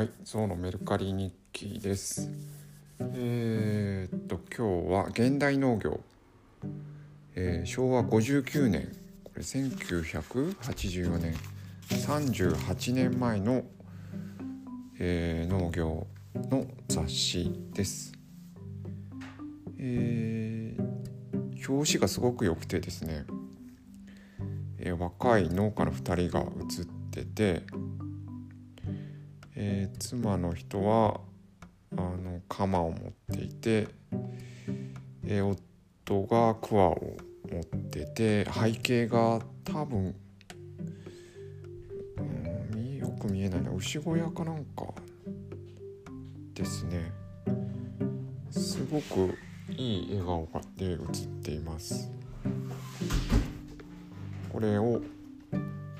はい、ゾウのメルカリ日記です。えーっと今日は現代農業、えー昭和59年これ1984年38年前の、えー農業の雑誌です。えー表紙がすごく良くてですね、えー若い農家の2人が写ってて、えー妻の人はあの鎌を持っていて、えー夫が桑を持ってて背景が多分、うんよく見えないな牛小屋かなんかですね。すごくいい笑顔がで写っています。これを、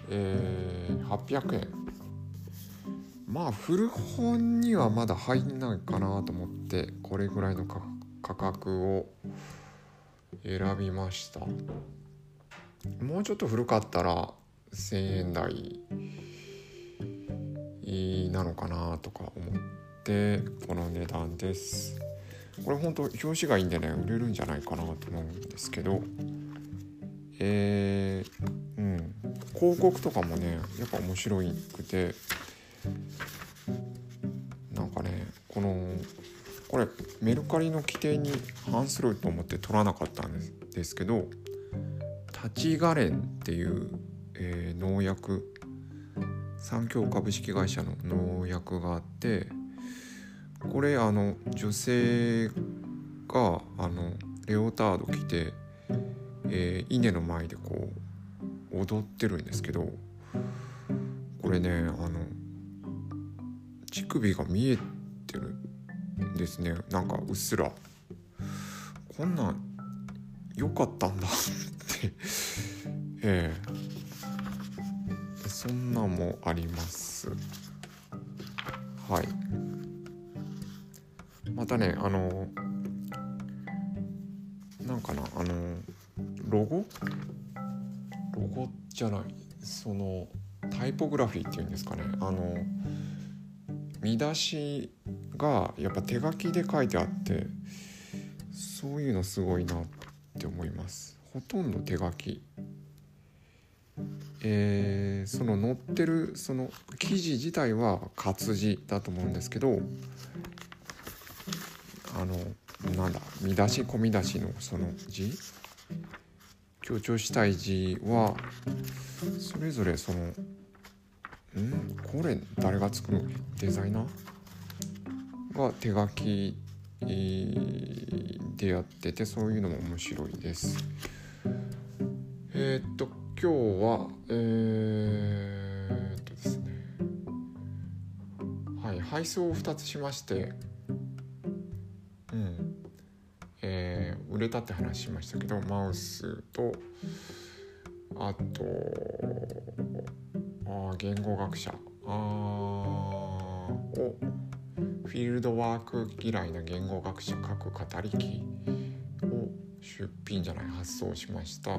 えー800円。まあ古本にはまだ入んないかなと思ってこれぐらいの価格を選びました。もうちょっと古かったら1,000円台なのかなとか思ってこの値段です。これ本当表紙がいいんでね売れるんじゃないかなと思うんですけどえー、うん広告とかもねやっぱ面白くてなんかねこのこれメルカリの規定に反すると思って取らなかったんですですけど立ちガレンっていう、えー農薬三共株式会社の農薬があってこれあの女性があのレオタード着て、えー稲の前でこう踊ってるんですけどこれねあの乳首が見えてるんですね。なんかうっすら。こんなん良かったんだって。ええ。そんなんもあります。はい。またねあのなんかなあのロゴ？ロゴじゃない。そのタイポグラフィーっていうんですかね。あの見出しがやっぱ手書きで書いてあってそういうのすごいなって思います。ほとんど手書き。えーその載ってるその記事自体は活字だと思うんですけどあのなんだ見出し込み出しのその字？強調したい字はそれぞれそのん？これ誰が作るの？デザイナー？が手書きでやっててそういうのも面白いです。えーっと今日はえーっとですね。はい配送を2つしましてうん。えー売れたって話しましたけどマウスとあと言語学者。あー。をフィールドワーク嫌いな言語学者書く語り機を出品じゃない発送しました。は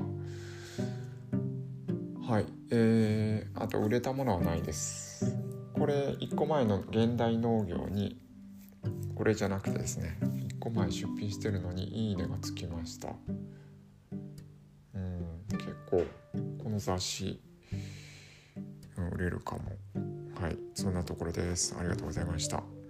い。えー、あと売れたものはないです。これ1個前の現代農業にこれじゃなくてですね1個前出品してるのにいいねがつきました。うん結構この雑誌れるかも。はい。そんなところです。ありがとうございました。